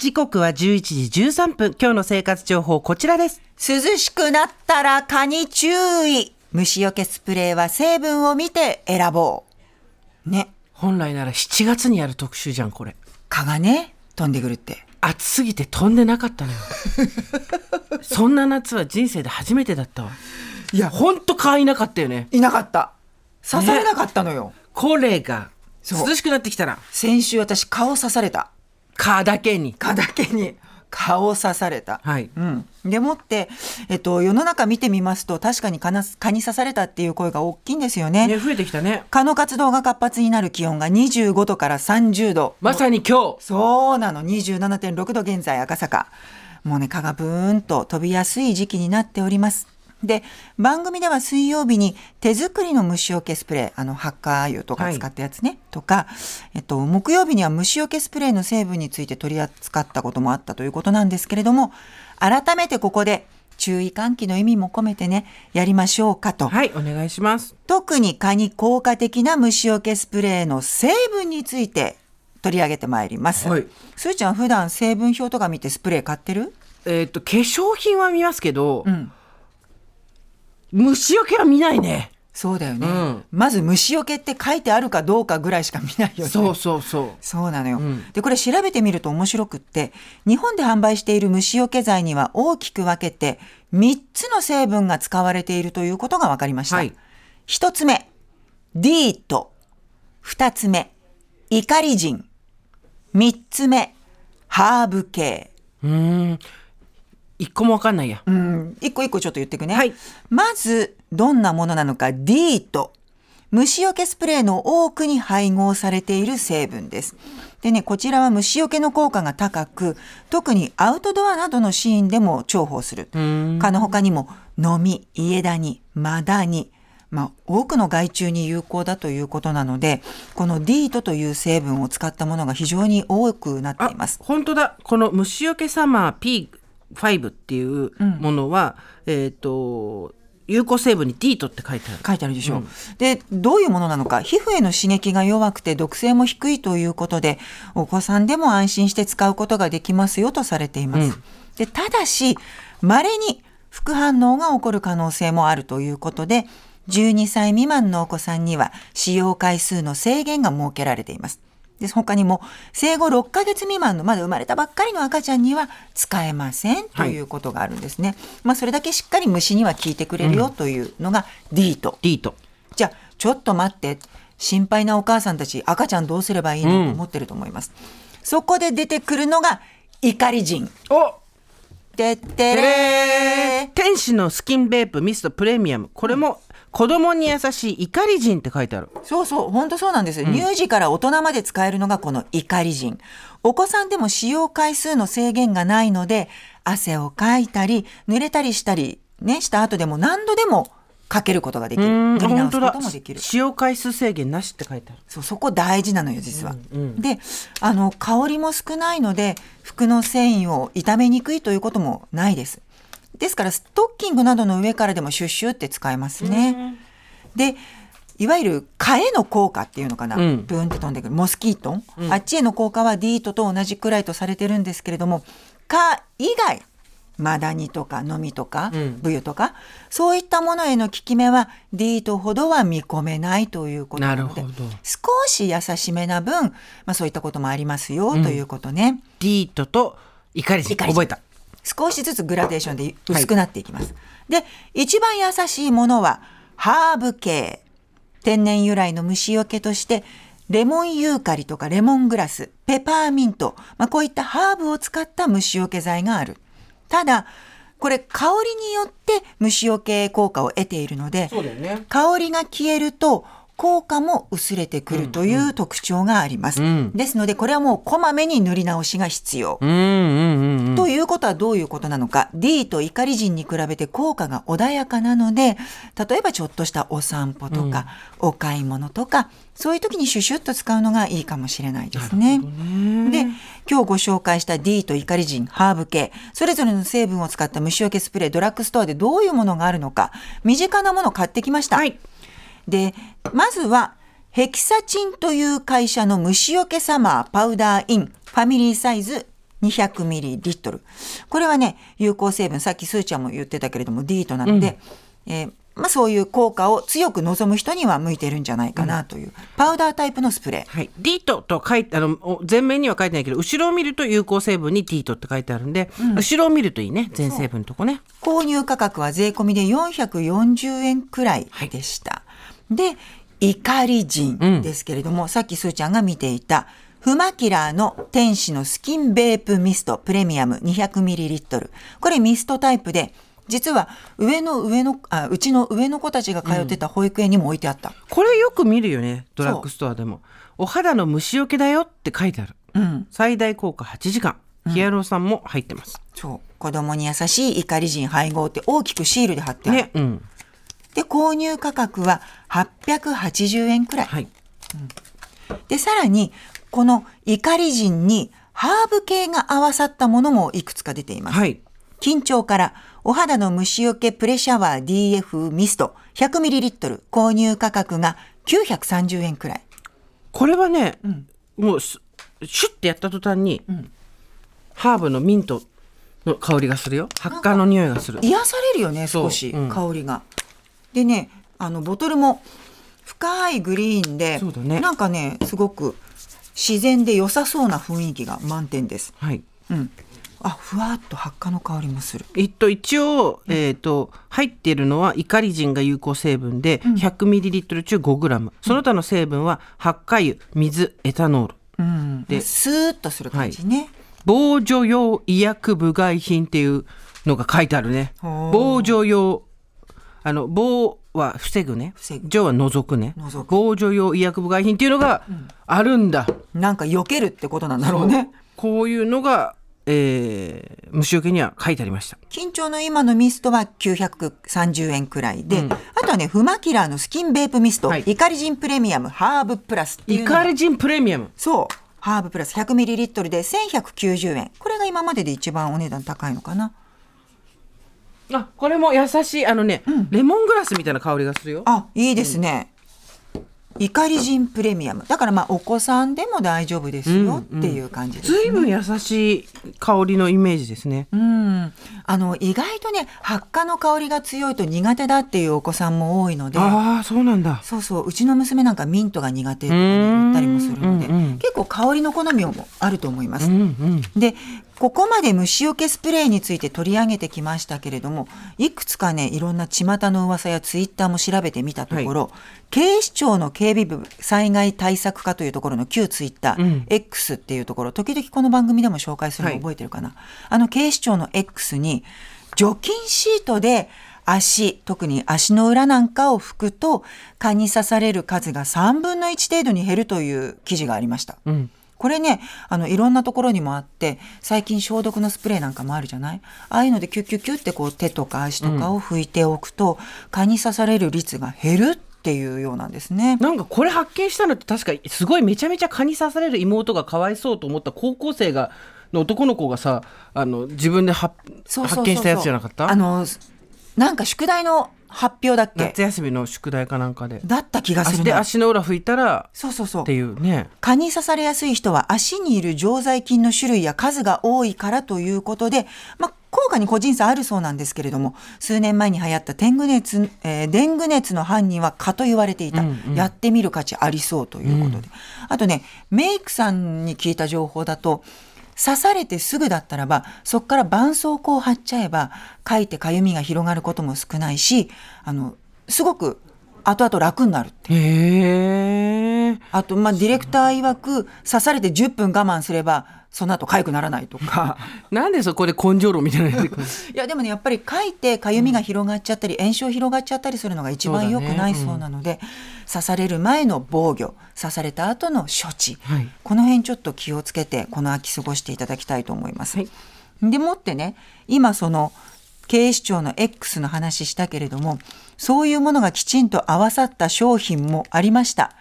時刻は11時13分。今日の生活情報こちらです。涼しくなったら蚊に注意。虫除けスプレーは成分を見て選ぼう。ね。本来なら7月にやる特集じゃん、これ。蚊がね、飛んでくるって。暑すぎて飛んでなかったのよ。そんな夏は人生で初めてだったわ。いやほんと蚊いなかったよね。いなかった。刺されなかったのよ。これが、涼しくなってきたら、先週私顔刺された。蚊だけに。蚊だけに顔刺された。はい。うん、でもって、えっと、世の中見てみますと確かに蚊な蚊に刺されたっていう声が大きいんですよね。ね、増えてきたね。蚊の活動が活発になる気温が25度から30度。まさに今日。そうなの27.6度現在赤坂もうね蚊がブーンと飛びやすい時期になっておりますで番組では水曜日に手作りの虫除けスプレーあのハッカー油とか使ったやつね、とか、えっと、木曜日には虫除けスプレーの成分について取り扱ったこともあったということなんですけれども改めてここで注意喚起の意味も込めてねやりましょうかと、はい、お願いします。特に蚊に効果的な虫除けスプレーの成分について取り上げてまいります。はいすーちゃん普段成分表とか見てスプレー買ってる？えっ、と、化粧品は見ますけど、ん虫除けは見ないね。そうだよね。うんまず虫除けって書いてあるかどうかぐらいしか見ないよね。そうそうそう。そうなのよ、んでこれ調べてみると面白くって日本で販売している虫除け剤には大きく分けて3つの成分が使われているということが分かりました、はい1つ目ディート2つ目イカリジン3つ目ハーブ系うーん。一個もわかんないや。うん。一個一個ちょっと言っていくね、はい。まずどんなものなのか。ディート虫除けスプレーの多くに配合されている成分です。でねこちらは虫除けの効果が高く特にアウトドアなどのシーンでも重宝する。蚊の他にもノミイエダニマダニまあ、多くの害虫に有効だということなのでこのディートという成分を使ったものが非常に多くなっています。本当だ。この虫除けサマー P5 っていうものは、えっ、と、有効成分に D トって書いてある。書いてあるでしょ、でどういうものなのか皮膚への刺激が弱くて毒性も低いということでお子さんでも安心して使うことができますよとされています、でただし稀に副反応が起こる可能性もあるということで12歳未満のお子さんには使用回数の制限が設けられていますで他にも生後6ヶ月未満のまだ生まれたばっかりの赤ちゃんには使えませんということがあるんですね、まあそれだけしっかり虫には効いてくれるよというのが D と、D ト。じゃあちょっと待って。心配なお母さんたち赤ちゃんどうすればいいのと思ってると思います、そこで出てくるのが怒り人。お！てってれー。天使のスキンベープミストプレミアム。これも子供に優しい怒り人って書いてある。そうそう本当そうなんですよ、乳児から大人まで使えるのがこの怒り人お子さんでも使用回数の制限がないので汗をかいたり濡れたりしたりねした後でも何度でもかけることができるうん塗り直すこともできる使用回数制限なしって書いてある。そうそこ大事なのよ実は。であの香りも少ないので服の繊維を傷めにくいということもないです。ですからストッキングなどの上からでもシュッシュって使えますね。でいわゆる蚊への効果っていうのかな、うん。ブーンって飛んでくる。モスキートン、あっちへの効果はディートと同じくらいとされてるんですけれども蚊以外マダニとかノミとかん。ブユとか、そういったものへの効き目はディートほどは見込めないということなので少し優しめな分、まあ、そういったこともありますよ、ということね。D トと怒り覚えた。少しずつグラデーションで薄くなっていきます、で一番優しいものはハーブ系。天然由来の虫除けとしてレモンユーカリとかレモングラスペパーミント、まあ、こういったハーブを使った虫除け剤がある。ただこれ香りによって虫除け効果を得ているのでね。香りが消えると効果も薄れてくるという特徴があります、んですのでこれはもうこまめに塗り直しが必要、うんうんうんうん。ということはどういうことなのか D と怒り人に比べて効果が穏やかなので例えばちょっとしたお散歩とか、お買い物とかそういう時にシュシュッと使うのがいいかもしれないですね。で今日ご紹介した D と怒り人ハーブ系それぞれの成分を使った虫除けスプレードラッグストアでどういうものがあるのか身近なものを買ってきました。はい。でまずはヘキサチンという会社の虫除けサマーパウダーインファミリーサイズ200ミリリットル。これはね、有効成分、さっきスーちゃんも言ってたけれども、ディートなので、えーまあ、そういう効果を強く望む人には向いてるんじゃないかなという、パウダータイプのスプレー。はい。ディートと書いて、あの、お前面には書いてないけど、後ろを見ると有効成分にディートって書いてあるんで、後ろを見るといいね。全成分のとこね。購入価格は税込みで440円くらいでした。で、怒り人ですけれども、さっきスーちゃんが見ていた、フマキラーの天使のスキンベープミストプレミアム 200ml。これミストタイプで、実は上の上の、あ、うちの上の子たちが通ってた保育園にも置いてあった。これよく見るよね。ドラッグストアでも。お肌の虫除けだよって書いてある。うん。最大効果8時間。ヒアルロン酸も入ってます。そう。子供に優しい怒り人配合って大きくシールで貼ってある。ね。うん。で、購入価格は880円くらい。はい。で、さらに、この怒り人にハーブ系が合わさったものもいくつか出ています。はい。緊張からお肌の虫除けプレシャワー DF ミスト 100ml 購入価格が930円くらい。これはね、もうすシュッてやった途端に、ハーブのミントの香りがするよ発汗の匂いがする癒されるよね、少し、うん香りが。でね、あの、ボトルも深いグリーンで、ねなんかね、すごく自然で良さそうな雰囲気が満点です。はいうん。あ、ふわっと発火の香りもする。えっと一応、えっと入っているのはイカリジンが有効成分で 100ml 中 5g、その他の成分は発火油水エタノールうん。でスーッとする感じね。防除用医薬部外品っていうのが書いてあるね防除用あの防は防ぐね。防ぐ。除は除くね。防除用医薬部外品っていうのがあるんだ、なんか避けるってことなんだろうね。こういうのが、えー虫除けには書いてありました。緊張の今のミストは930円くらいで、あとはね、フマキラーのスキンベープミスト、はい。イカリジンプレミアムハーブプラスっていうイカリジンプレミアム。そう。ハーブプラス。100ml で1190円。これが今までで一番お値段高いのかな。あこれも優しいあのね、レモングラスみたいな香りがするよ。あ、いいですね。イカリジンプレミアム。だからまあお子さんでも大丈夫ですよっていう感じです、ずいぶん優しい香りのイメージですね、うん。あの、意外とね、発火の香りが強いと苦手だっていうお子さんも多いので。ああそうなんだ。そうそう。うちの娘なんかミントが苦手とか、ね、言ったりもするので、うんうん。結構香りの好みもあると思います。うんうん。でここまで虫除けスプレーについて取り上げてきましたけれどもいくつかねいろんな巷の噂やツイッターも調べてみたところ、警視庁の警備部災害対策課というところの旧ツイッター、うん。X っていうところ時々この番組でも紹介するの覚えてるかな、あの警視庁の X に除菌シートで足特に足の裏なんかを拭くと蚊に刺される数が3分の1程度に減るという記事がありました。うんこれね、あの、いろんなところにもあって、最近消毒のスプレーなんかもあるじゃない？ああいうのでキュッキュッキュッってこう手とか足とかを拭いておくと、蚊に刺される率が減るっていうようなんですね。なんかこれ発見したのって確かすごいめちゃめちゃ蚊に刺される妹がかわいそうと思った高校生がの男の子がさあの自分で発見したやつじゃなかった？あの、なんか宿題の発表だっけ？夏休みの宿題かなんかでだった気がするな。足の裏拭いたらそうそうそうって。いうね蚊に刺されやすい人は足にいる常在菌の種類や数が多いからということで、まあ、効果に個人差あるそうなんですけれども、数年前に流行った天狗熱、えーデング熱の犯人は蚊と言われていた、やってみる価値ありそうということで。あとね、メイクさんに聞いた情報だと、刺されてすぐだったらば、そこから絆創膏を貼っちゃえば、かいてかゆみが広がることも少ないし、あの、すごく後々楽になるって。あと、まあ、ディレクター曰く、刺されて10分我慢すれば、その後痒くならないとか。なんでそこで根性論みたいな いや、でもね、やっぱりかいて痒みが広がっちゃったり、炎症広がっちゃったりするのが一番良くないそうなので、刺される前の防御、刺された後の処置、はいこの辺ちょっと気をつけて、この秋過ごしていただきたいと思います。はいでもってね、今その、警視庁の X の話したけれども、そういうものがきちんと合わさった商品もありました。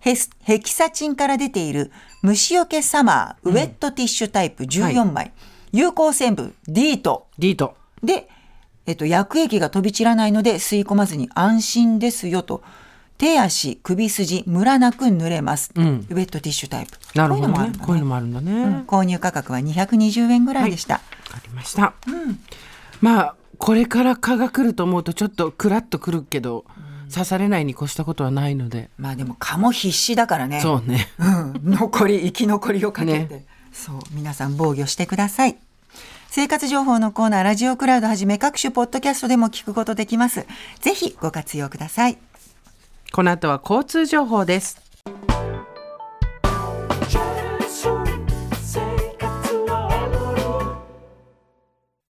ヘスヘキサチンから出ている虫除けサマーウェットティッシュタイプ14枚、有効成分 D とディート。で、えっと、薬液が飛び散らないので吸い込まずに安心ですよと。手足首筋ムラなく濡れます、うん。ウェットティッシュタイプ。なるほどこういうのもあるんだね。こういうのもあるんだね、うん。購入価格は220円ぐらいでした、わかりました、まあこれから蚊が来ると思うとちょっとクラッとくるけど、刺されないに越したことはないので。まあでも蚊も必死だからね。そうね。うん、残り生き残りをかけて、ね。そう。皆さん防御してください。生活情報のコーナーラジオクラウドはじめ各種ポッドキャストでも聞くことできます。ぜひご活用ください。この後は交通情報です